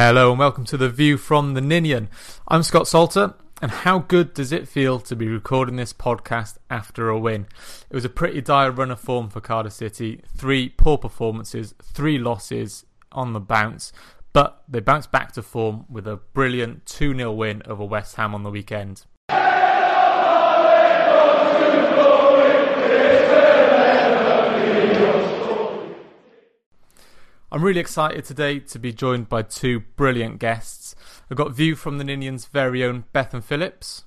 Hello and welcome to the View from the Ninian. I'm Scott Salter, and how good does it feel to be recording this podcast after a win? It was a pretty dire run of form for Cardiff City. Three poor performances, three losses on the bounce, but they bounced back to form with a brilliant 2 0 win over West Ham on the weekend. I'm really excited today to be joined by two brilliant guests. I've got View from the Ninian's very own Bethan Phillips.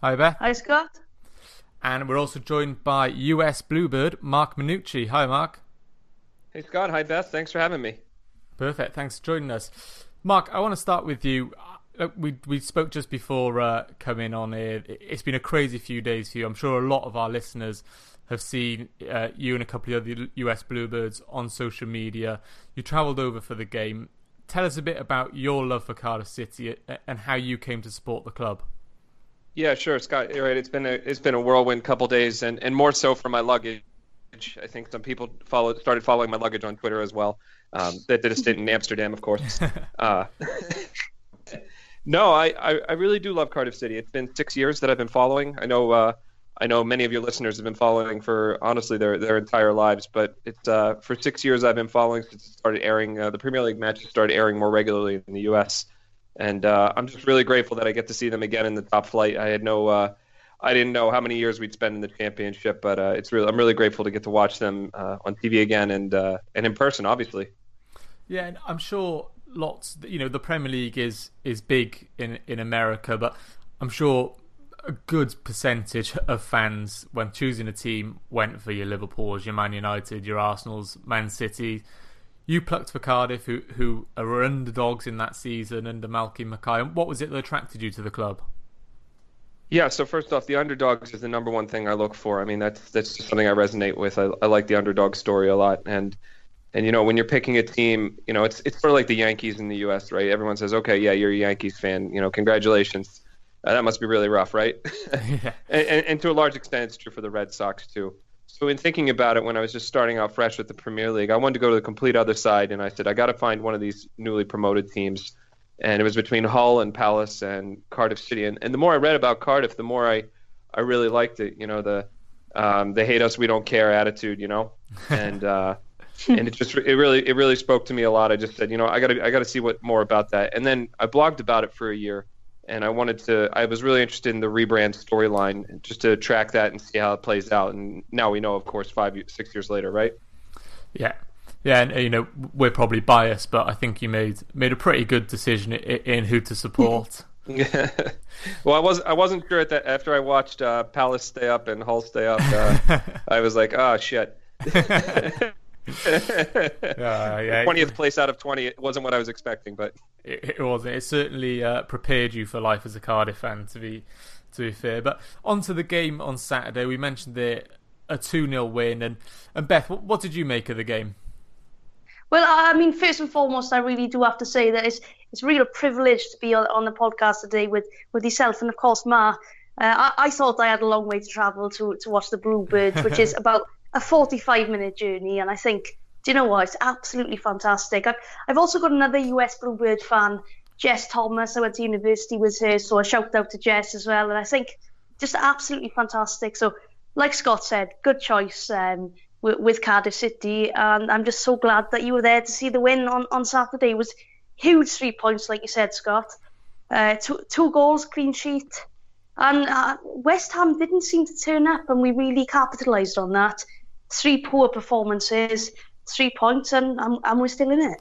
Hi, Beth. Hi, Scott. And we're also joined by US Bluebird, Mark Minnucci. Hi, Mark. Hey, Scott. Hi, Beth. Thanks for having me. Perfect. Thanks for joining us. Mark, I want to start with you. Uh, we we spoke just before uh, coming on here. It's been a crazy few days for you. I'm sure a lot of our listeners have seen uh, you and a couple of other US Bluebirds on social media. You travelled over for the game. Tell us a bit about your love for Cardiff City uh, and how you came to support the club. Yeah, sure, Scott. You're right. It's been a it's been a whirlwind couple days, and, and more so for my luggage. I think some people followed started following my luggage on Twitter as well. Um, that did a stint in Amsterdam, of course. Uh, no, I, I, I really do love Cardiff City. It's been six years that I've been following. I know uh, I know many of your listeners have been following for honestly their their entire lives, but it's uh, for six years I've been following since it started airing. Uh, the Premier League matches started airing more regularly in the U.S. And uh, I'm just really grateful that I get to see them again in the top flight. I had no, uh, I didn't know how many years we'd spend in the championship, but uh, it's really, I'm really grateful to get to watch them uh, on TV again and and in person, obviously. Yeah, and I'm sure lots. You know, the Premier League is is big in in America, but I'm sure a good percentage of fans, when choosing a team, went for your Liverpool's, your Man United, your Arsenal's, Man City. You plucked for Cardiff, who who are underdogs in that season under Malky Mackay. What was it that attracted you to the club? Yeah, so first off, the underdogs is the number one thing I look for. I mean, that's that's just something I resonate with. I, I like the underdog story a lot, and and you know when you're picking a team, you know it's it's sort of like the Yankees in the U.S. Right? Everyone says, okay, yeah, you're a Yankees fan. You know, congratulations uh, that must be really rough, right? yeah. and, and, to a large extent, it's true for the Red Sox too. So in thinking about it, when I was just starting out fresh with the Premier League, I wanted to go to the complete other side, and I said I got to find one of these newly promoted teams. And it was between Hull and Palace and Cardiff City. And, and the more I read about Cardiff, the more I, I really liked it. You know, the um, they hate us, we don't care attitude. You know, and uh, and it just it really it really spoke to me a lot. I just said, you know, I got to I got to see what more about that. And then I blogged about it for a year and I wanted to. I was really interested in the rebrand storyline, just to track that and see how it plays out. And now we know, of course, five, six years later, right? Yeah, yeah, and you know we're probably biased, but I think you made made a pretty good decision in, in who to support. Yeah. well, I was I wasn't sure at that after I watched uh, Palace stay up and Hull stay up. Uh, I was like, oh shit. yeah. 20th place out of 20 it wasn't what I was expecting, but it, it wasn't. It certainly uh, prepared you for life as a Cardiff fan, to be to be fair. But on to the game on Saturday. We mentioned it a 2 0 win. And, and Beth, what, what did you make of the game? Well, I mean, first and foremost, I really do have to say that it's it's really a privilege to be on, on the podcast today with, with yourself and, of course, Ma. Uh, I, I, thought I had a long way to travel to, to watch the Bluebirds, which is about a 45 minute journey. And I think do you know what? It's absolutely fantastic. I've, I've also got another US Bluebird fan, Jess Thomas. I went to university with her, so a shout out to Jess as well. And I think just absolutely fantastic. So, like Scott said, good choice um, with, with, Cardiff City. And I'm just so glad that you were there to see the win on, on Saturday. It was huge three points, like you said, Scott. Uh, two, two goals, clean sheet. And uh, West Ham didn't seem to turn up, and we really capitalised on that. Three poor performances three points and, and, and we're still in it.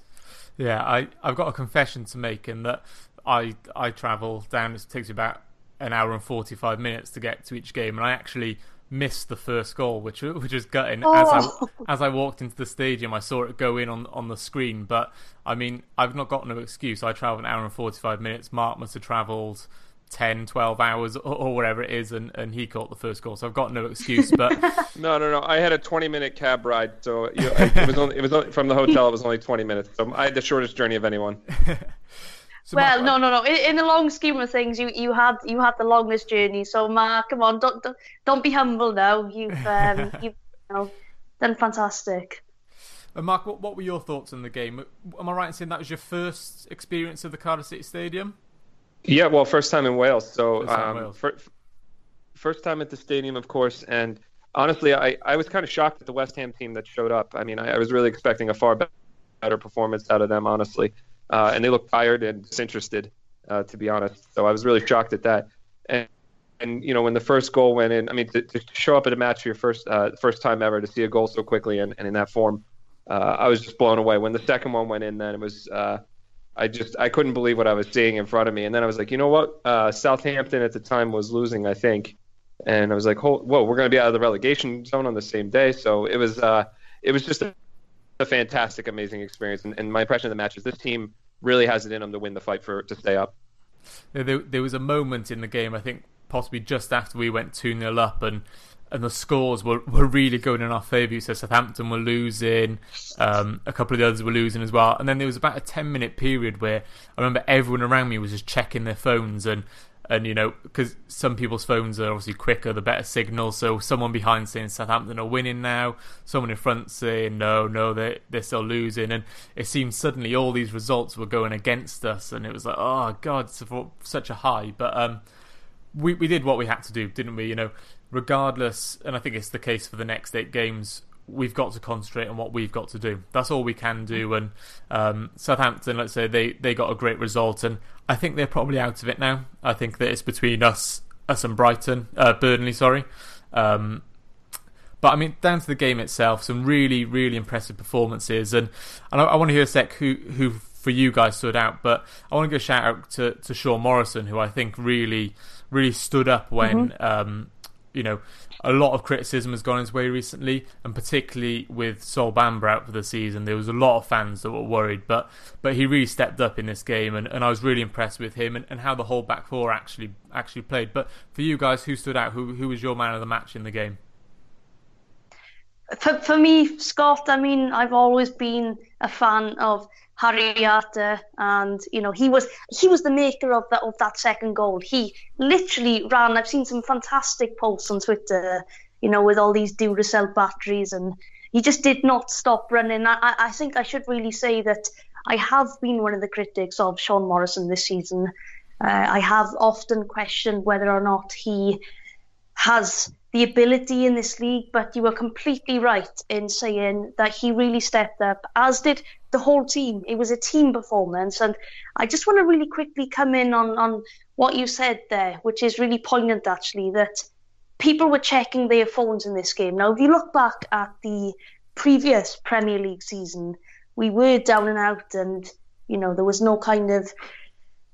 Yeah, I, I've got a confession to make in that I I travel down. It takes about an hour and forty five minutes to get to each game, and I actually missed the first goal, which which is gutting. Oh. As I oh. as I walked into the stadium, I saw it go in on on the screen. But I mean, I've not got no excuse. I travelled an hour and forty five minutes. Mark must have travelled 10, 12 hours or, or whatever it is, and, and he caught the first goal. So I've got no excuse. But no, no, no. I had a 20 minute cab ride, so you know, it was only, it was only, from the hotel. It was only 20 minutes. So I had the shortest journey of anyone. so well, no, no, no. In, in, the long scheme of things, you, you had you had the longest journey. So Mark, come on, don't don't, don't be humble now. You've um, you've you know, done fantastic. And Mark, what, what were your thoughts on the game? Am I right in saying that was your first experience of the Cardiff City Stadium? Yeah, well, first time in Wales. So, First time um, Wales. fir- first time at the stadium, of course. And honestly, I, I was kind of shocked at the West Ham team that showed up. I mean, I, I was really expecting a far better performance out of them, honestly. Uh, and they looked tired and disinterested, uh, to be honest. So I was really shocked at that. And, and you know, when the first goal went in, I mean, to, to show up at a match for your first uh, first time ever, to see a goal so quickly and, and in that form, uh, I was just blown away. When the second one went in, then it was. I just I couldn't believe what I was seeing in front of me, and then I was like, you know what? Uh, Southampton at the time was losing, I think, and I was like, whoa, we're going to be out of the relegation zone on the same day. So it was uh, it was just a, a fantastic, amazing experience, and, and my impression of the match is this team really has it in them to win the fight for to stay up. There, there was a moment in the game, I think, possibly just after we went 2 0 up, and and the scores were, were really going in our favour. So Southampton were losing, um, a couple of the others were losing as well. And then there was about a 10 minute period where I remember everyone around me was just checking their phones and. And you know, because some people's phones are obviously quicker, the better signal. So someone behind saying Southampton are winning now, someone in front saying no, no, they they're still losing, and it seemed suddenly all these results were going against us, and it was like, oh god, such a high. But um, we we did what we had to do, didn't we? You know, regardless, and I think it's the case for the next eight games. We've got to concentrate on what we've got to do. That's all we can do. And um, Southampton, let's say they, they got a great result, and I think they're probably out of it now. I think that it's between us us and Brighton, uh, Burnley, sorry. Um, but I mean, down to the game itself, some really, really impressive performances, and, and I, I want to hear a sec who who for you guys stood out. But I want to give a shout out to to Sean Morrison, who I think really, really stood up when um, you know a lot of criticism has gone his way recently, and particularly with Sol Bamba out for the season, there was a lot of fans that were worried. But but he really stepped up in this game, and, and I was really impressed with him and, and how the whole back four actually actually played. But for you guys, who stood out? Who who was your man of the match in the game? For, for me, Scott, I mean, I've always been a fan of Harry Arter, and you know, he was he was the maker of that of that second goal. He literally ran. I've seen some fantastic posts on Twitter, you know, with all these Duracell batteries, and he just did not stop running. I, I think I should really say that I have been one of the critics of Sean Morrison this season. Uh, I have often questioned whether or not he has the ability in this league, but you were completely right in saying that he really stepped up, as did the whole team. It was a team performance, and I just want to really quickly come in on, on what you said there, which is really poignant actually, that people were checking their phones in this game. Now, if you look back at the previous Premier League season, we were down and out, and you know there was no kind of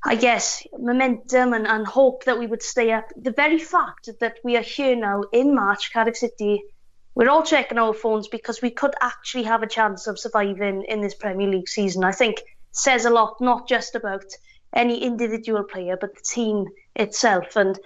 I guess, momentum and, and hope that we would stay up. The very fact that we are here now in March, Cardiff City, we're all checking our phones because we could actually have a chance of surviving in this Premier League season. I think says a lot, not just about any individual player, but the team itself. And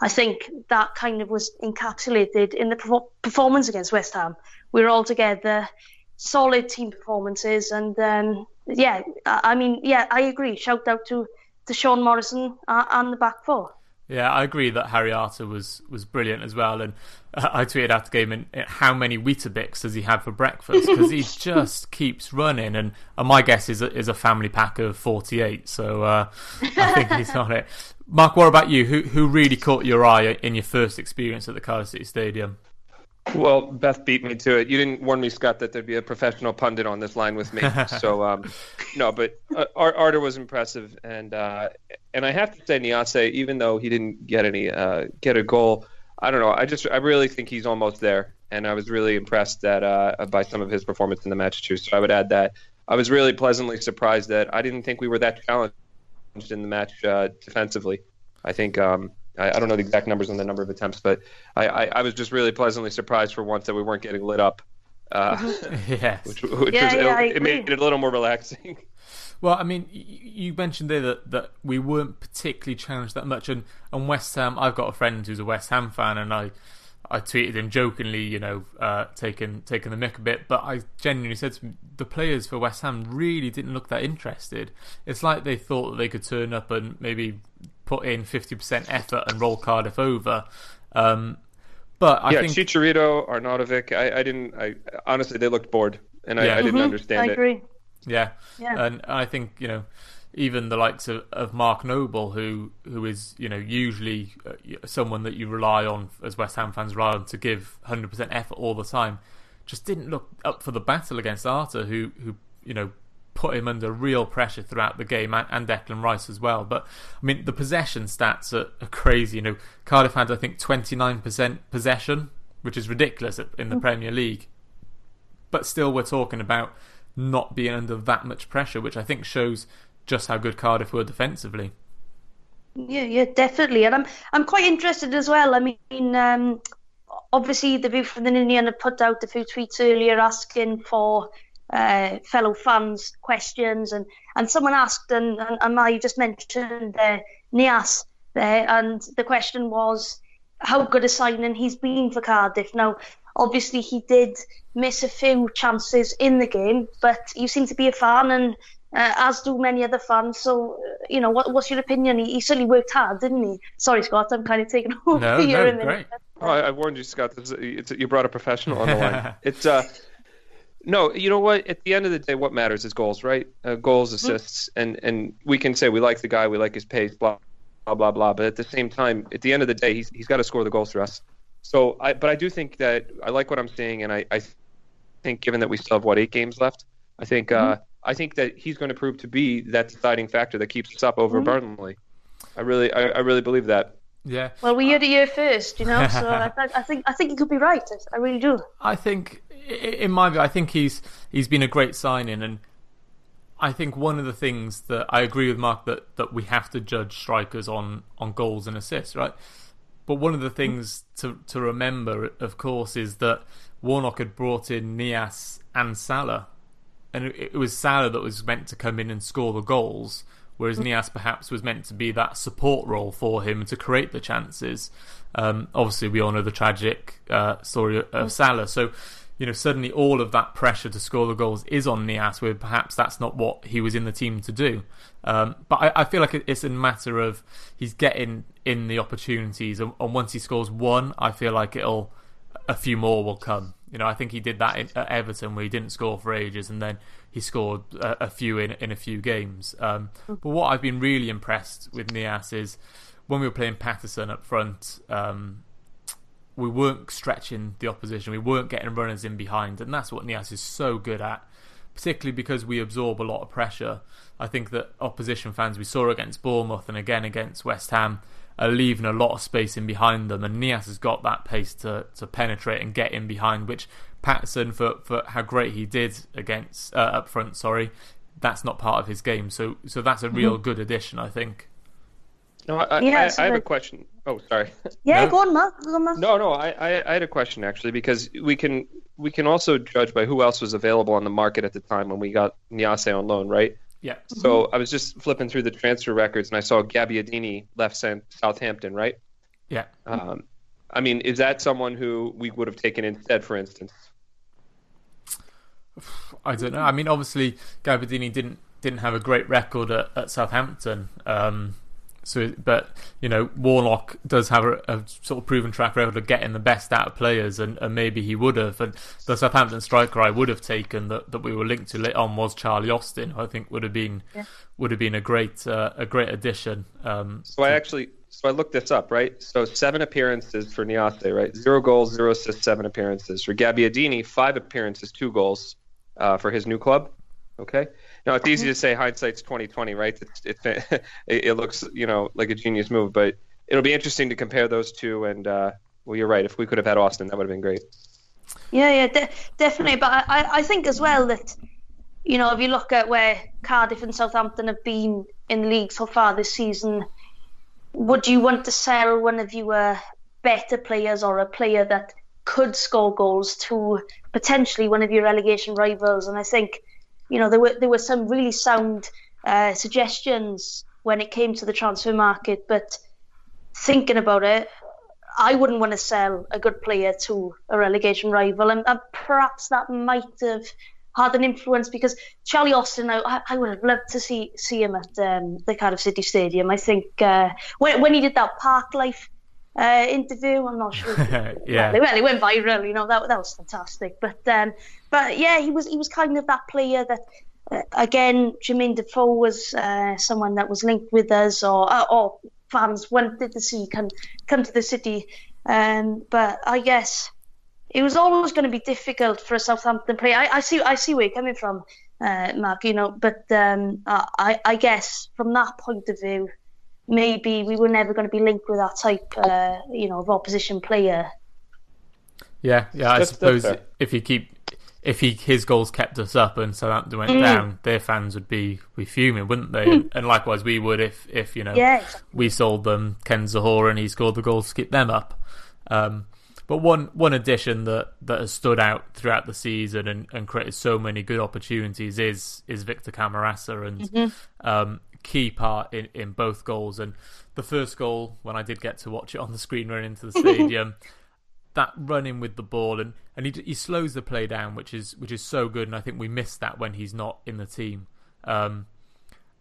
I think that kind of was encapsulated in the performance against West Ham. We were all together, solid team performances, and um, yeah, I mean, yeah, I agree. Shout out to to Sean Morrison uh, and the back four. Yeah, I agree that Harry Arter was, was brilliant as well, and uh, I tweeted after the game and how many Weetabix does he have for breakfast because he just keeps running, and, and my guess is a, is a family pack of forty eight, so uh, I think he's on it. Mark, what about you? Who who really caught your eye in your first experience at the Cardiff City Stadium? Well, Beth beat me to it. You didn't warn me, Scott, that there'd be a professional pundit on this line with me. so, um, no, but uh, Arter was impressive, and uh, and I have to say, Niasse, even though he didn't get any uh, get a goal, I don't know. I just I really think he's almost there, and I was really impressed that uh, by some of his performance in the match too. So I would add that I was really pleasantly surprised that I didn't think we were that challenged in the match uh, defensively. I think. Um, I, I, don't know the exact numbers on the number of attempts, but I, I, I, was just really pleasantly surprised for once that we weren't getting lit up. Uh, yes. Which, which yeah, was, yeah, it, it made it a little more relaxing. Well, I mean, you mentioned there that, that we weren't particularly challenged that much, and, and West Ham. I've got a friend who's a West Ham fan, and I I tweeted him jokingly, you know, uh, taking taking the mick a bit, but I genuinely said to him, the players for West Ham really didn't look that interested. It's like they thought that they could turn up and maybe put in 50% effort and roll Cardiff over. Um, but I yeah, think Chicharito, Arnautovic, I, I didn't. I honestly, they looked bored. and I, Yeah. I didn't Mhm, understand I it. Yeah. Yeah. And I think, you know, even the likes of, of Mark Noble, who who is, you know, usually uh, someone that you rely on, as West Ham fans rely on, to give 100% effort all the time, just didn't look up for the battle against Arter, who, who you know, put him under real pressure throughout the game, and, Declan Rice as well. But, I mean, the possession stats are, are crazy. You know, Cardiff had, I think, 29% possession, which is ridiculous in the Premier League. But still, we're talking about not being under that much pressure, which I think shows just how good Cardiff were defensively. Yeah, yeah, definitely. And I'm I'm quite interested as well. I mean, um, obviously the view from the Ninian had put out a few tweets earlier asking for uh, fellow fans questions, and, and someone asked, and, and, and I just mentioned uh, Niasse there, and the question was how good a signing he's been for Cardiff. Now, obviously he did miss a few chances in the game, but you seem to be a fan, and uh, as do many other fans. So, uh, you know, what, what's your opinion? He, he certainly worked hard, didn't he? Sorry, Scott, I'm kind of taking over No, here no, a minute. great. Oh, I, I warned you, Scott. This is, it's, you brought a professional on the line. it's uh, no, you know what? At the end of the day, what matters is goals, right? Uh, goals, assists, and and we can say we like the guy, we like his pace, blah blah blah blah. But at the same time, at the end of the day, he's he's got to score the goals for us. So, I but I do think that I like what I'm seeing, and I I think given that we still have what eight games left, I think uh, I think that he's going to prove to be that deciding factor that keeps us up over Burnley. I really I, I really believe that. Yeah, Well, we heard it here first, you know. So I, I think I think he could be right. I really do. I think, i- in my view, I think he's he's been a great signing, and I think one of the things that I agree with Mark that that we have to judge strikers on on goals and assists, right? But one of the things to to remember, of course, is that Warnock had brought in Niasse and Sala, and it, it was Sala that was meant to come in and score the goals, whereas Niasse perhaps was meant to be that support role for him to create the chances. Um, obviously, we all know the tragic uh, story of Sala, so you know suddenly all of that pressure to score the goals is on Niasse, where perhaps that's not what he was in the team to do. Um, but I, I feel like it's a matter of he's getting in the opportunities, and, and once he scores one, I feel like it'll a few more will come. You know, I think he did that in, at Everton where he didn't score for ages, and then he scored a, a few in in a few games. Um, but what I've been really impressed with Niasse is when we were playing Paterson up front. Um, we weren't stretching the opposition. We weren't getting runners in behind, and that's what Niasse is so good at. Particularly because we absorb a lot of pressure. I think that opposition fans we saw against Bournemouth and again against West Ham are leaving a lot of space in behind them, and Niasse has got that pace to, to penetrate and get in behind. Which Paterson, for, for how great he did against uh, up front, sorry, that's not part of his game. So so that's a real good addition, I think. No, I, Yeah, I, so I have a question. Oh, sorry. Yeah, No. go on, Mark. Go on, Mark. No, no, I, I, I had a question actually because we can we can also judge by who else was available on the market at the time when we got Niasse on loan, right? Yeah. So I was just flipping through the transfer records and I saw Gabbiadini left San- Southampton, right? Yeah. Um, I mean, is that someone who we would have taken instead, for instance? I don't know. I mean, obviously, Gabbiadini didn't didn't have a great record at, at Southampton. Um, so, but you know, Warnock does have a, a sort of proven track record of getting the best out of players, and, and maybe he would have. And the Southampton striker I would have taken that, that we were linked to later on was Charlie Austin. who I think would have been Yeah. would have been a great uh, a great addition. Um, So I actually so I looked this up, right? So seven appearances for Niasse, right? Zero goals, zero assists, seven appearances. For Gabbiadini, five appearances, two goals uh, for his new club. Okay. Now it's easy to say hindsight's twenty twenty, right? It's, it's it, it looks you know like a genius move, but it'll be interesting to compare those two. And uh, well, you're right. If we could have had Austin, that would have been great. Yeah, yeah, de- definitely. But I, I- I think as well that, you know, if you look at where Cardiff and Southampton have been in the league so far this season, would you want to sell one of your better players or a player that could score goals to potentially one of your relegation rivals? And I think, you know, there were there were some really sound uh, suggestions when it came to the transfer market, but thinking about it, I wouldn't want to sell a good player to a relegation rival, and, and perhaps that might have had an influence because Charlie Austin, I, I would have loved to see see him at um, the Cardiff City Stadium. I think uh, when when he did that Park Life uh, interview. I'm not sure. yeah. Well, well, it went viral. You know that that was fantastic. But um, but yeah, he was he was kind of that player that. Uh, again, Jermaine Defoe was uh, someone that was linked with us, or uh, or fans wanted to see come come to the city. Um, but I guess it was always going to be difficult for a Southampton player. I, I see I see where you're coming from, uh, Mark. You know, but um, I I guess from that point of view, maybe we were never going to be linked with that type, uh, you know, of opposition player. Yeah, yeah. I That's- suppose that's if he keep if he his goals kept us up and Southampton went Mm. down, their fans would be be fuming, wouldn't they? And, and likewise, we would if if you know Yeah, exactly. we sold them Ken Zohore and he scored the goals to keep them up. Um, but one one addition that, that has stood out throughout the season and, and created so many good opportunities is is Victor Camarasa and um, key part in, in both goals. And the first goal, when I did get to watch it on the screen running into the stadium, that running with the ball and, and he he slows the play down, which is which is so good. And I think we missed that when he's not in the team. Um,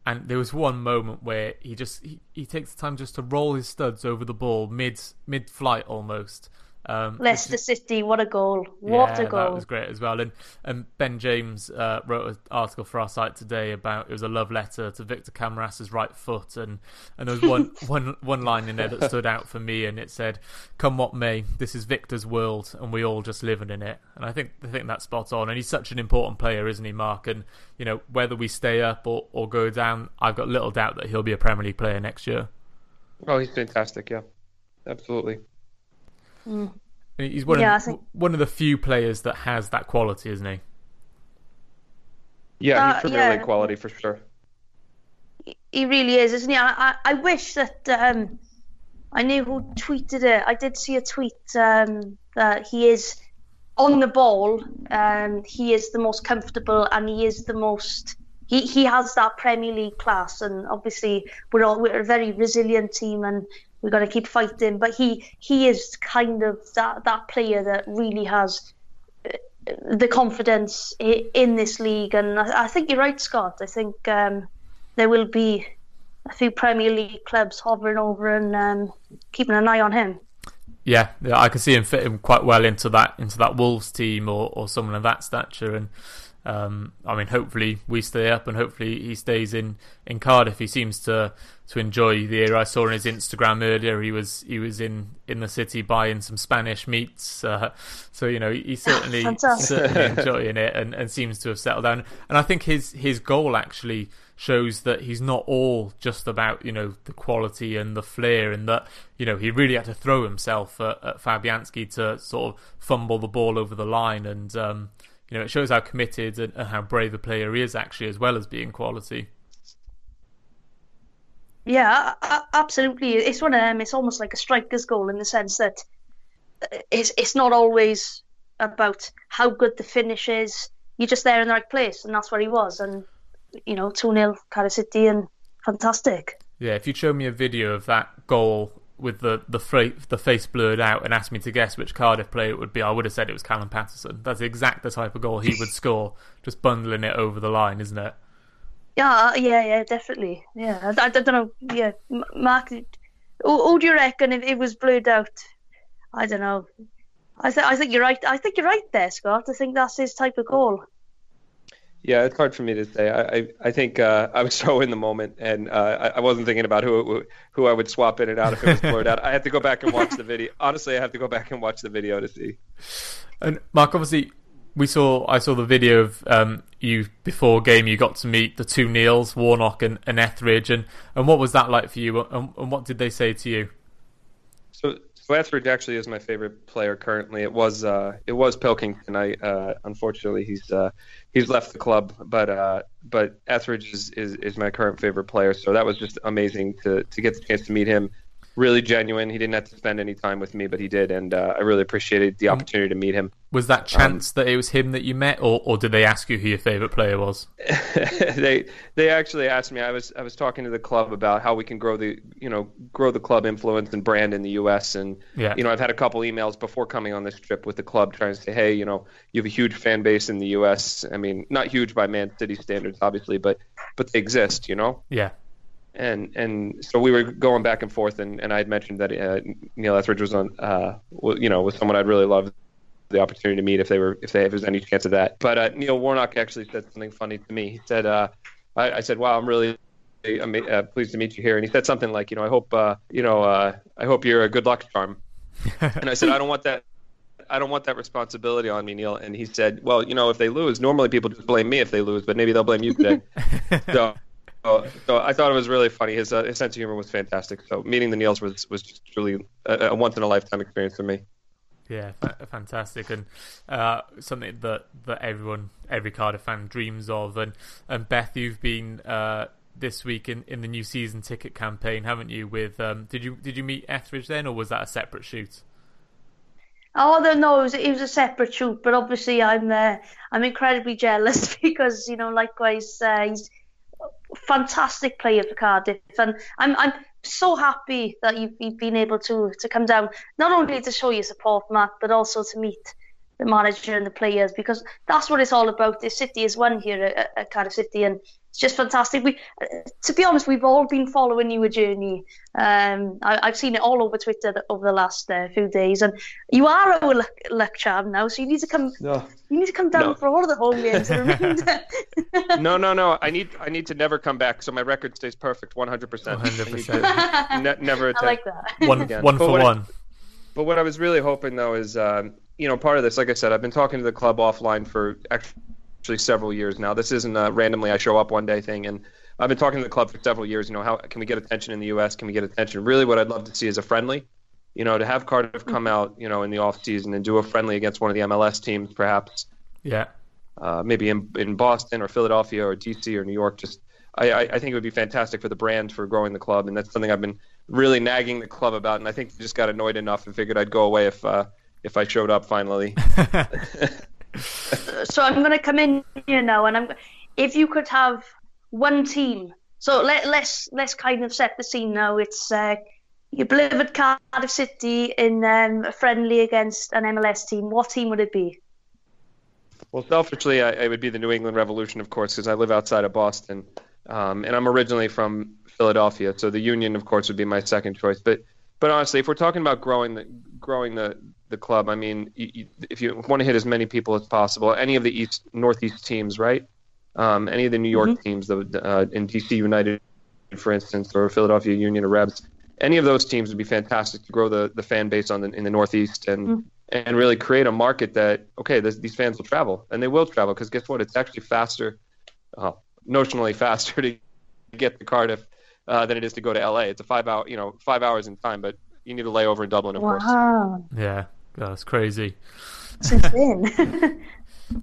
and there was one moment where he just he, he takes the time just to roll his studs over the ball mid mid flight almost. Um, Leicester is- City, what a goal! What yeah, a goal! That was great as well. And and Ben James uh, wrote an article for our site today about it was a love letter to Victor Camarasa's right foot, and and there was one one one line in there that stood out for me, and it said, "Come what may, this is Victor's world, and we all just living in it." And I think I think that's spot on. And he's such an important player, isn't he, Mark? And you know whether we stay up or, or go down, I've got little doubt that he'll be a Premier League player next year. Oh, he's fantastic. Yeah, absolutely. He's one Yeah, of think- one of the few players that has that quality, isn't he? Yeah, Uh, he's Premier yeah. League quality for sure. He really is, isn't he? I, I, I wish that um, I knew who tweeted it. I did see a tweet um, that he is on the ball. Um, he is the most comfortable, and he is the most. He, he has that Premier League class, and obviously we're all we're a very resilient team, and we've got to keep fighting. But he he is kind of that that player that really has uh, the confidence in this league, and I, I think you're right, Scott. I think um, there will be a few Premier League clubs hovering over and um, keeping an eye on him. Yeah, yeah, I can see him fitting quite well into that into that Wolves team or, or someone of that stature. And um, I mean, hopefully we stay up, and hopefully he stays in, in Cardiff. He seems to to enjoy the area. I saw on his Instagram earlier he was he was in, in the city buying some Spanish meats. Uh, so you know he's certainly certainly enjoying it and, and seems to have settled down. And I think his his goal actually shows that he's not all just about you know the quality and the flair, and that you know he really had to throw himself at, at Fabianski to sort of fumble the ball over the line, and um, you know it shows how committed and, and how brave a player he is actually, as well as being quality. Yeah, absolutely. It's one of them. It's almost like a striker's goal in the sense that it's it's not always about how good the finish is. You're just there in the right place, and that's where he was. And you know, two 0 Cardiff City, and fantastic. Yeah, if you'd show me a video of that goal with the the, fra- the face blurred out and asked me to guess which Cardiff player it would be, I would have said it was Callum Paterson. That's exact the type of goal he would score, just bundling it over the line, isn't it? Yeah, uh, yeah, yeah, definitely. Yeah, I, I don't know. Yeah, Mark, who, do you reckon if it was blurred out? I don't know. I think I think you're right. I think you're right there, Scott. I think that's his type of goal. Yeah, it's hard for me to say. I I, I think uh, I was so in the moment, and uh, I, I wasn't thinking about who who I would swap in and out if it was blurred out. I had to go back and watch the video. Honestly, I have to go back and watch the video to see. And Mark, obviously, we saw I saw the video of um, you before game. You got to meet the two Neils, Warnock and, and Etheridge, and, and what was that like for you? And, and what did they say to you? So, so Etheridge actually is my favorite player currently. It was uh, it was Pilkington. I uh, unfortunately he's uh, he's left the club, but uh, but Etheridge is, is is my current favorite player. So that was just amazing to to get the chance to meet him. Really genuine. He didn't have to spend any time with me, but he did, and uh, I really appreciated the opportunity to meet him. Was that chance that it was him that you met, or, or did they ask you who your favourite player was? they they actually asked me. I was I was talking to the club about how we can grow the you know grow the club influence and brand in the U.S. and Yeah. you know I've had a couple emails before coming on this trip with the club trying to say hey you know you have a huge fan base in the U.S. I mean not huge by Man City standards obviously but but they exist you know Yeah. And and so we were going back and forth, and, and I had mentioned that uh, Neil Etheridge was on, uh, you know, was someone I'd really love the opportunity to meet if they were if they if there's any chance of that. But uh, Neil Warnock actually said something funny to me. He said, uh, I, I said, "Wow, I'm really I'm uh, pleased to meet you here." And he said something like, "You know, I hope uh, you know, uh, I hope you're a good luck charm." and I said, "I don't want that." I don't want that responsibility on me, Neil. And he said, "Well, you know, if they lose, normally people just blame me if they lose, but maybe they'll blame you today." so, so, so, I thought it was really funny. His, uh, his sense of humor was fantastic. So meeting the Neils was was just truly a, a once in a lifetime experience for me. Yeah, fantastic, and uh, something that, that everyone, every Cardiff fan dreams of. And and Beth, you've been uh, this week in, in the new season ticket campaign, haven't you? With um, did you did you meet Etheridge then, or was that a separate shoot? Oh no, it was, it was a separate shoot, but obviously I'm uh, I'm incredibly jealous because you know, likewise, uh, he's a fantastic player for Cardiff, and I'm I'm so happy that you've, you've been able to to come down, not only to show your support, Matt, but also to meet the manager and the players because that's what it's all about. The city is one here at, at Cardiff City, and it's just fantastic. We, to be honest, we've all been following your journey. Um, I, have seen it all over Twitter over the last uh, few days, and you are our luck, luck charm now. So you need to come. No. You need to come down no. for all of the home games. no, no, no. I need I need to never come back, so my record stays perfect, one hundred percent. One hundred percent. Never attempt. I like that. One, again. one for one. I, but what I was really hoping though is, um, you know, part of this, like I said, I've been talking to the club offline for actually actually several years now. This isn't a randomly I show up one day thing. And I've been talking to the club for several years. You know, how can we get attention in the U.S.? Can we get attention? Really, what I'd love to see is a friendly. You know, to have Cardiff come out, you know, in the off season and do a friendly against one of the MLS teams, perhaps. Yeah. Uh, maybe in in Boston or Philadelphia or DC or New York. Just I, I, I think it would be fantastic for the brand for growing the club, and that's something I've been really nagging the club about. And I think they just got annoyed enough and figured I'd go away if uh, if I showed up finally. so I'm going to come in here now, and I'm if you could have one team. So let, let's let's kind of set the scene now. It's uh, you delivered Cardiff City in um, a friendly against an MLS team. What team would it be? Well, selfishly, I, it would be the New England Revolution, of course, because I live outside of Boston, um, and I'm originally from Philadelphia. So the Union, of course, would be my second choice. But but honestly, if we're talking about growing the growing the the club. I mean, you, if you want to hit as many people as possible, any of the East Northeast teams, right? Um, any of the New York mm-hmm. teams, the, uh, in DC United, for instance, or Philadelphia Union or Revs, any of those teams would be fantastic to grow the, the fan base on the, in the Northeast and mm-hmm. and really create a market that okay, this, these fans will travel and they will travel because guess what? It's actually faster, uh, notionally faster to get to Cardiff uh, than it is to go to LA. It's a five hour, you know, five hours in time, but you need a layover in Dublin, of wow. course. Yeah, that's crazy. It's insane.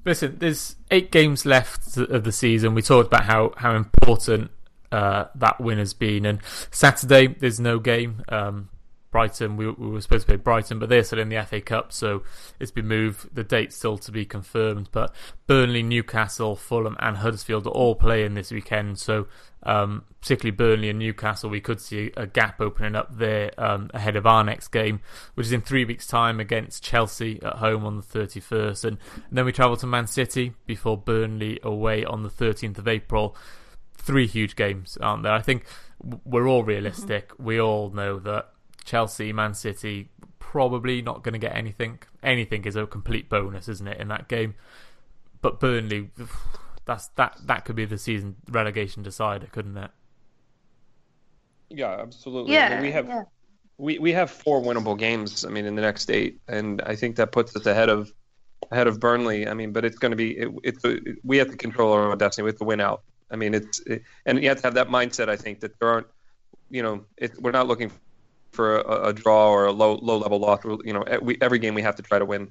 Listen, there's eight games left of the season. We talked about how how important uh, that win has been, and Saturday there's no game. Um, Brighton, we, we, were supposed to play Brighton, but they're still in the FA Cup, so it's been moved. The date's still to be confirmed. But Burnley, Newcastle, Fulham, and Huddersfield are all playing this weekend, so um, particularly Burnley and Newcastle, we could see a gap opening up there um, ahead of our next game, which is in three weeks' time against Chelsea at home on the 31st. And, and then we travel to Man City before Burnley away on the 13th of April. Three huge games, aren't there? I think we're all realistic. Mm-hmm. We all know that Chelsea, Man City, probably not going to get anything. Anything is a complete bonus, isn't it, in that game? But Burnley that's that that could be the season relegation decider, couldn't it? Yeah, absolutely. Yeah, I mean, we have yeah. we, we have four winnable games. I mean, in the next eight, and I think that puts us ahead of ahead of Burnley. I mean, but it's going to be it, it's a, we have to control our own destiny. We have to win out. I mean, it's it, and you have to have that mindset. I think that there aren't, you know, it, we're not looking for a, a, draw or a low low level loss. You know, we, every game we have to try to win.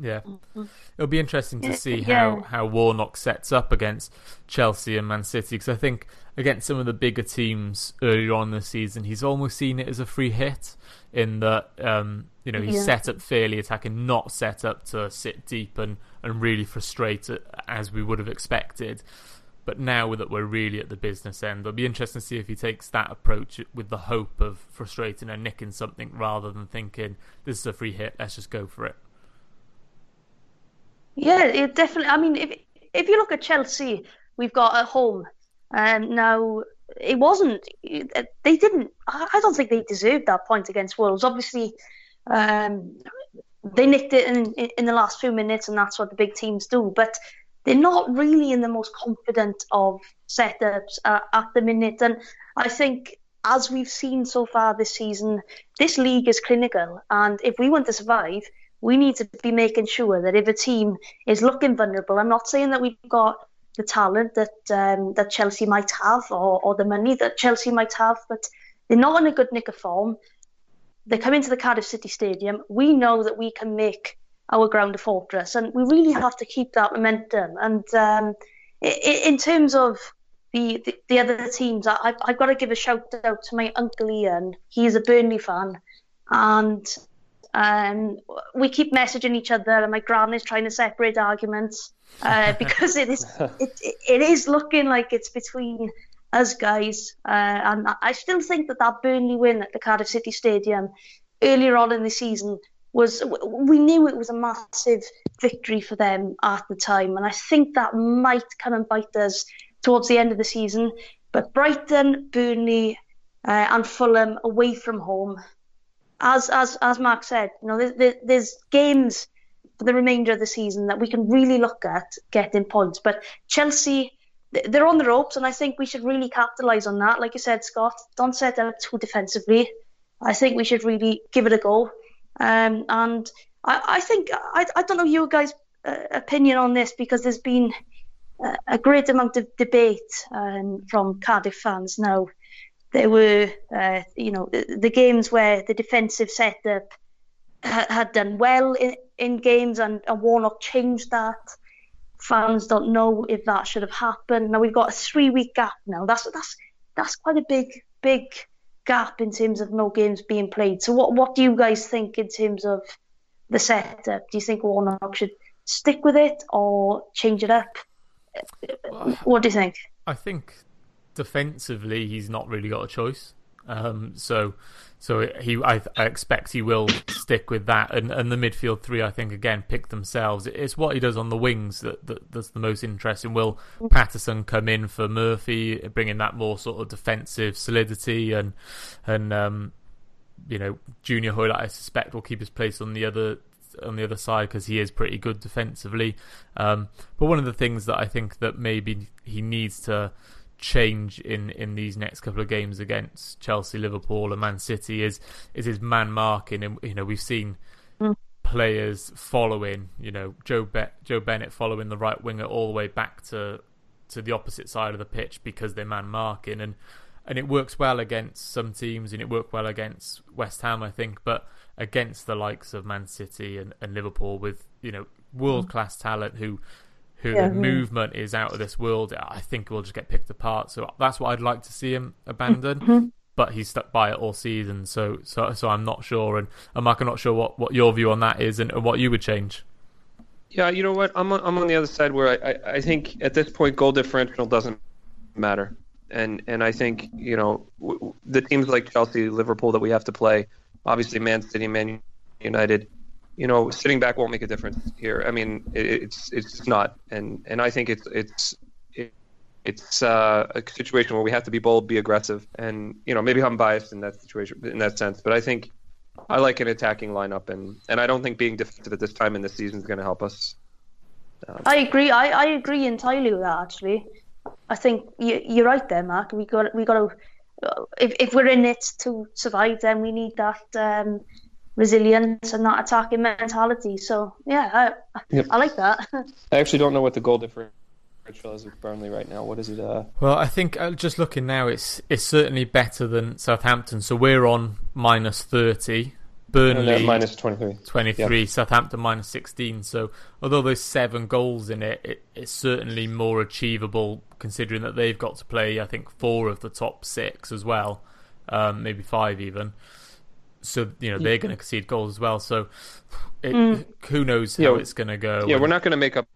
Yeah, mm-hmm. it'll be interesting to see how, how Warnock sets up against Chelsea and Man City because I think against some of the bigger teams earlier on this season, he's almost seen it as a free hit in that um, you know he's yeah. set up fairly attacking, not set up to sit deep and, and really frustrate as we would have expected. But now that we're really at the business end, it'll be interesting to see if he takes that approach with the hope of frustrating and nicking something rather than thinking this is a free hit, let's just go for it. Yeah, it definitely. I mean, if if you look at Chelsea, we've got at home, and now it wasn't. They didn't. I don't think they deserved that point against Wolves. Obviously, um, they nicked it in, in the last few minutes, and that's what the big teams do. But they're not really in the most confident of setups uh, at the minute. And I think, as we've seen so far this season, this league is clinical. And if we want to survive, we need to be making sure that if a team is looking vulnerable, I'm not saying that we've got the talent that um, that Chelsea might have or, or the money that Chelsea might have, but they're not in a good nick of form. They come into the Cardiff City Stadium. We know that we can make our ground a fortress, and we really have to keep that momentum. And um, in terms of the, the, the other teams, I, I've got to give a shout out to my uncle Ian. He's a Burnley fan, and um, we keep messaging each other, and my gran is trying to separate arguments uh, because it is it, it is looking like it's between us guys, uh, and I still think that that Burnley win at the Cardiff City Stadium earlier on in the season was we knew it was a massive victory for them at the time, and I think that might come and bite us towards the end of the season. But Brighton, Burnley, uh, and Fulham away from home, as as as Mark said, you know, there's, there's games for the remainder of the season that we can really look at getting points. But Chelsea, they're on the ropes, and I think we should really capitalise on that. Like you said, Scott, don't set out too defensively. I think we should really give it a go. Um, and I, I think I, I don't know your guys' uh, opinion on this because there's been a, a great amount of debate um, from Cardiff fans now. There were, uh, you know, the, the, games where the defensive setup ha- had done well in, in games, and, and Warnock changed that. Fans don't know if that should have happened. Now we've got a three-week gap now. That's that's that's quite a big big gap in terms of no games being played. So what what do you guys think in terms of the setup? Do you think Warnock should stick with it or change it up? What do you think? I think defensively he's not really got a choice. Um, so so he, I, I, expect he will stick with that, and, and the midfield three, I think, again pick themselves. It's what he does on the wings that, that that's the most interesting. Will Paterson come in for Murphy, bringing that more sort of defensive solidity, and and um, you know Junior Hoilett, I suspect, will keep his place on the other on the other side because he is pretty good defensively. Um, but one of the things that I think that maybe he needs to change in, in these next couple of games against Chelsea, Liverpool, and Man City is is his man marking, and you know we've seen mm. players following, you know Joe Be- Joe Bennett following the right winger all the way back to to the opposite side of the pitch because they're man marking, and and it works well against some teams, and it worked well against West Ham, I think, but against the likes of Man City and, and Liverpool with you know world class talent who who yeah, the movement is out of this world, I think will just get picked apart. So that's what I'd like to see him abandon. Mm-hmm. But he's stuck by it all season, so so so I'm not sure, and, and Mark, I'm not sure what, what your view on that is, and, and what you would change. Yeah, you know what? I'm on, I'm on the other side where I, I, I think at this point goal differential doesn't matter, and and I think you know w- the teams like Chelsea, Liverpool that we have to play, obviously Man City, Man United, you know, sitting back won't make a difference here. I mean, it, it's it's not, and and I think it's it's it's uh, a situation where we have to be bold, be aggressive, and you know, maybe I'm biased in that situation in that sense, but I think I like an attacking lineup, and and I don't think being defensive at this time in the season is going to help us. Um, I agree. I, I agree entirely with that. Actually, I think you, you're right there, Mark. We got we got to if if we're in it to survive, then we need that. Um, resilience and that attacking mentality. So yeah, I, yep. I like that. I actually don't know what the goal difference is with Burnley right now. What is it? Uh... Well, I think uh, just looking now, it's it's certainly better than Southampton. So we're on minus thirty. Burnley minus 23. 23, yep. Southampton minus 16. So, although there's seven goals in it, it, it's certainly more achievable considering that they've got to play, I think, four of the top six as well, um, maybe five even so you know they're going to concede goals as well. So it, mm. who knows how yeah, it's going to go? Yeah, and... we're not going to make up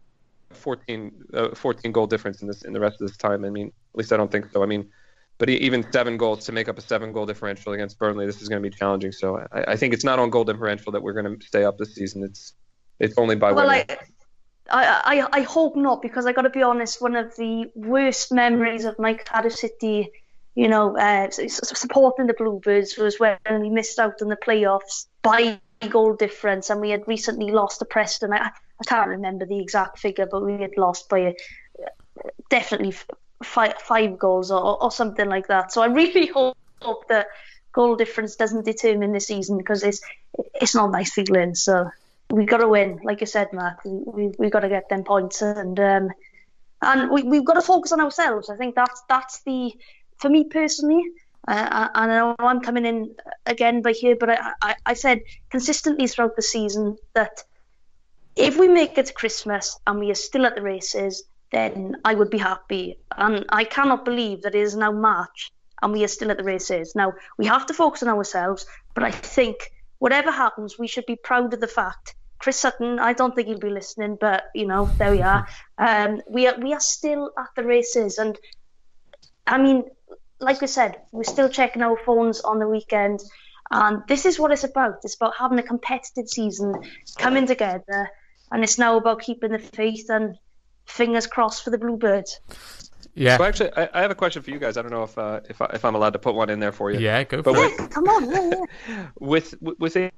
14, uh, 14 goal difference in this in the rest of this time. I mean, at least I don't think so. I mean, but even seven goals to make up a seven goal differential against Burnley, this is going to be challenging. So I, I think it's not on goal differential that we're going to stay up this season. It's it's only by well, I, I, I, I hope not because I got to be honest. One of the worst memories of my Cardiff City you know, uh, supporting the Bluebirds was when we missed out on the playoffs by goal difference, and we had recently lost to Preston. I, I can't remember the exact figure, but we had lost by a, definitely five, five goals or, or something like that. So I really hope, that goal difference doesn't determine the season because it's it's not nice feeling. So we got to win, like you said, Mark. We we, we got to get them points and um, and we we've got to focus on ourselves. I think that's that's the for me personally. Uh, I know I'm coming in again by here, but I, I, I said consistently throughout the season that if we make it to Christmas and we are still at the races, then I would be happy. And I cannot believe that it is now March and we are still at the races. Now, we have to focus on ourselves, but I think whatever happens, we should be proud of the fact. Chris Sutton, I don't think he'll be listening, but you know, there we are. Um, we are we are still at the races, and I mean, like we said, we're still checking our phones on the weekend, and this is what it's about. It's about having a competitive season, coming together, and it's now about keeping the faith and fingers crossed for the Bluebirds. Yeah. So actually, I, I, have a question for you guys. I don't know if uh, if, I, if I'm allowed to put one in there for you. Yeah, go for it. Come on. Yeah, yeah. with with eight,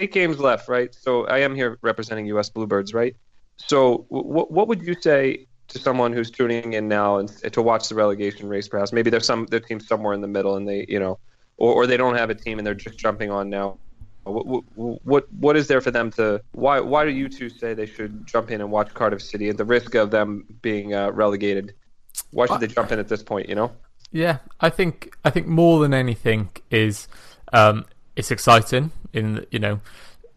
eight games left, right? So I am here representing U.S. Bluebirds, right? So what what would you say to someone who's tuning in now and to watch the relegation race? Perhaps maybe there's some their team somewhere in the middle, and they you know, or, or they don't have a team and they're just jumping on now. What, what what is there for them to? Why why do you two say they should jump in and watch Cardiff City at the risk of them being uh, relegated? Why should they jump in at this point? You know. Yeah, I think I think more than anything is um, it's exciting. In you know,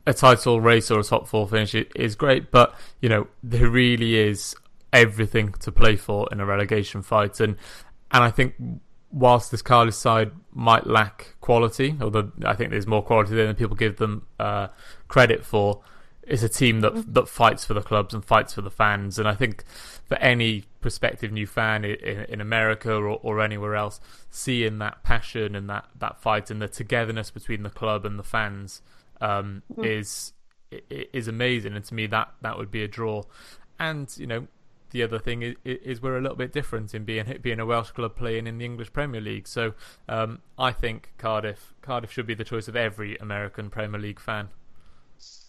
a title race or a top four finish is great, but you know there really is everything to play for in a relegation fight, and and I think whilst this Cardiff side might lack quality, although I think there's more quality there than people give them uh, credit for, it's a team that that fights for the clubs and fights for the fans, and I think for any prospective new fan in, in America or, or, anywhere else, seeing that passion and that, that fight and the togetherness between the club and the fans um, mm. is is amazing. And to me, that that would be a draw. And you know, the other thing is, is we're a little bit different in being being a Welsh club playing in the English Premier League. So um, I think Cardiff Cardiff should be the choice of every American Premier League fan.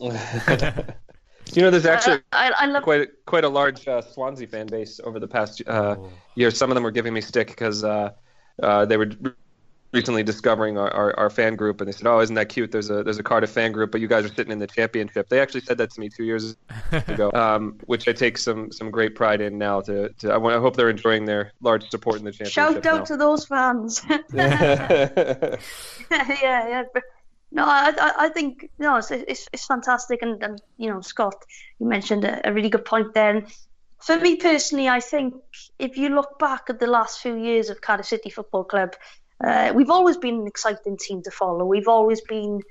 You know, there's actually I, I love... quite quite a large uh, Swansea fan base over the past uh, oh. year. Some of them were giving me stick because uh, uh, they were recently discovering our, our, our, fan group, and they said, "Oh, isn't that cute? There's a there's a Cardiff fan group, but you guys are sitting in the championship." They actually said that to me two years ago, um, which I take some some great pride in now. To, to I, want, I hope they're enjoying their large support in the championship. Shout out now. to those fans. yeah, yeah. No, I, I think no, it's, it's, it's fantastic, and, and you know, Scott, you mentioned a, a really good point there. And for me personally, I think if you look back at the last few years of Cardiff City Football Club, uh, we've always been an exciting team to follow. We've always been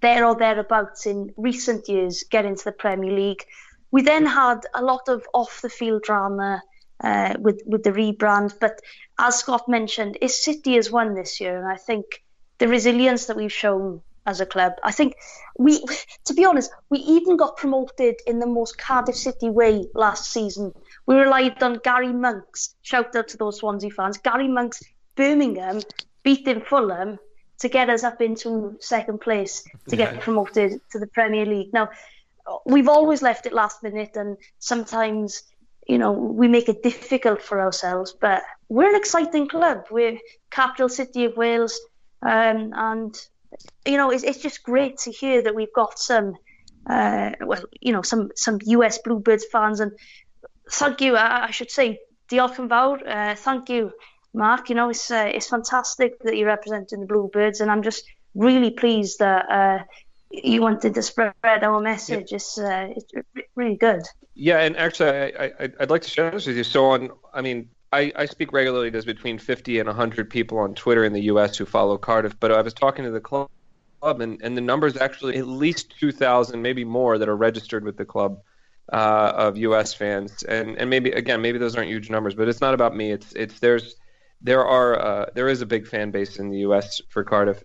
there or thereabouts in recent years getting to the Premier League. We then had a lot of off the field drama uh, with with the rebrand, but as Scott mentioned, is City has won this year, and I think the resilience that we've shown as a club. I think we, to be honest, we even got promoted in the most Cardiff City way last season. We relied on Garry Monk's. Shout out to those Swansea fans. Garry Monk's, Birmingham, beating Fulham to get us up into second place to get promoted to the Premier League. Now, we've always left it last minute, and sometimes, you know, we make it difficult for ourselves. But we're an exciting club. We're capital city of Wales, um, and you know, it's, it's just great to hear that we've got some, uh, well, you know, some some US Bluebirds fans, and thank you. I, I should say, diolch yn fawr. Uh, thank you, Mark. You know, it's uh, it's fantastic that you're representing the Bluebirds, and I'm just really pleased that uh, you wanted to spread our message. Yeah. It's uh, it's really good. Yeah, and actually, I, I I'd like to share this with you. So on, I mean, I, I speak regularly. There's between 50 and 100 people on Twitter in the U.S. who follow Cardiff. But I was talking to the club, and, and the numbers actually at least 2,000, maybe more, that are registered with the club uh, of U.S. fans. And and maybe again, maybe those aren't huge numbers, but it's not about me. It's it's there's there are uh, there is a big fan base in the U.S. for Cardiff.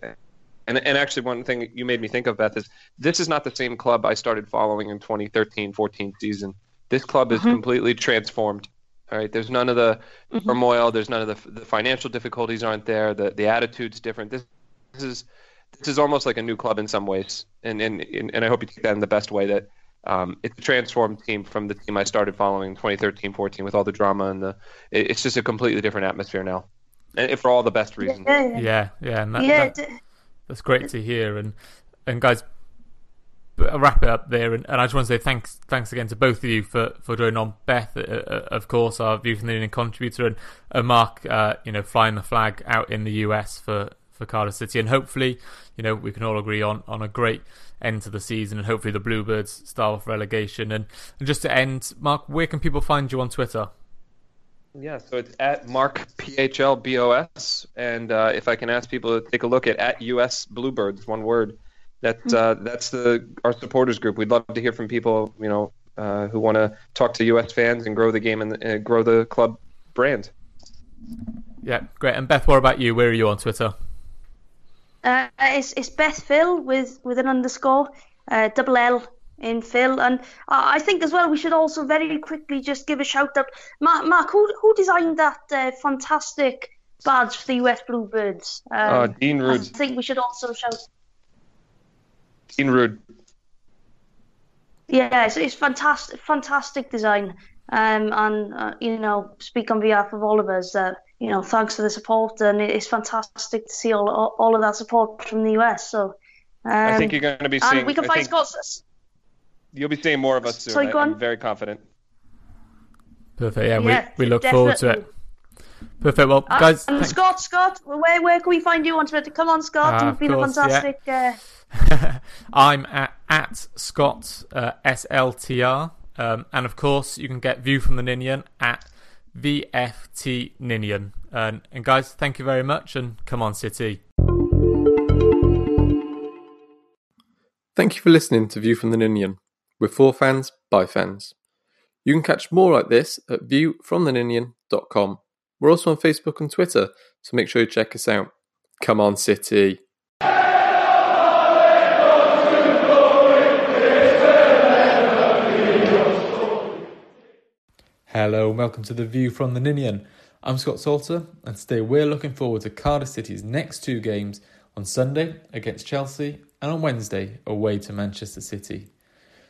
And, and actually, one thing you made me think of, Beth, is this is not the same club I started following in 2013 14 season. This club is mm-hmm. completely transformed All right, there's none of the mm-hmm. turmoil. There's none of the, the financial difficulties aren't there. The the attitude's different. This, this is this is almost like a new club in some ways, and and and I hope you take that in the best way. That um, it's a transformed team from the team I started following in 2013-14 with all the drama and the. It's just a completely different atmosphere now, and for all the best reasons. Yeah, yeah, yeah. And that, yeah. That, that's great to hear. And and guys, I'll wrap it up there, and, and, I just want to say thanks, thanks again to both of you for, for joining on. Beth, uh, uh of course, our View from the Ninian contributor, and, and Mark, uh, you know, flying the flag out in the US for, for Cardiff City, and hopefully, you know, we can all agree on, on a great end to the season, and hopefully the Bluebirds start off relegation. And, and just to end, Mark, where can people find you on Twitter? Yeah, so it's at Mark PHLBOS, and uh, if I can ask people to take a look at at US Bluebirds, one word that's uh, that's the our supporters group. We'd love to hear from people, you know, uh, who want to talk to U.S. fans and grow the game and uh, grow the club brand. Yeah, great. And Beth, what about you? Where are you on Twitter? Uh, it's it's Beth Phil with with an underscore, uh, double L in Phil, and I think as well we should also very quickly just give a shout out, Mark. Mark who who designed that uh, fantastic badge for the US Bluebirds? Um, uh, Dean Rude. I think we should also shout. Dean Rude. Yeah, it's, it's fantastic, fantastic design. Um, and uh, you know, speak on behalf of all of us. Uh, you know, thanks for the support, and it's fantastic to see all all of that support from the US. So, um, I think you're going to be seeing. we can I find Scott's. You'll be seeing more of us soon. Sorry, I, am very confident. Perfect. Yeah, yeah we, we look definitely. forward to it. Perfect. Well, uh, guys. And Scott, Scott, where where can we find you on Twitter? Come on, Scott. Uh, You've been course, a fantastic. Yeah. Uh, I'm at, at Scott uh, SLTR. Um, and of course, you can get View from the Ninian at VFT Ninian. And, and guys, thank you very much and come on, City. Thank you for listening to View from the Ninian. We're for fans, by fans. You can catch more like this at viewfromtheninian.com. We're also on Facebook and Twitter, so make sure you check us out. Come on, City. Hello and welcome to The View from the Ninian. I'm Scott Salter, and today we're looking forward to Cardiff City's next two games on Sunday against Chelsea and on Wednesday away to Manchester City.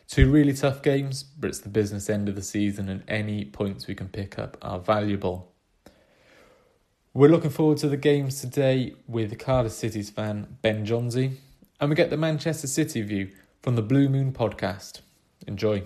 Two really tough games, but it's the business end of the season, and any points we can pick up are valuable. We're looking forward to the games today with Cardiff City's fan Ben Johnsey, and we get the Manchester City view from the Blue Moon podcast. Enjoy.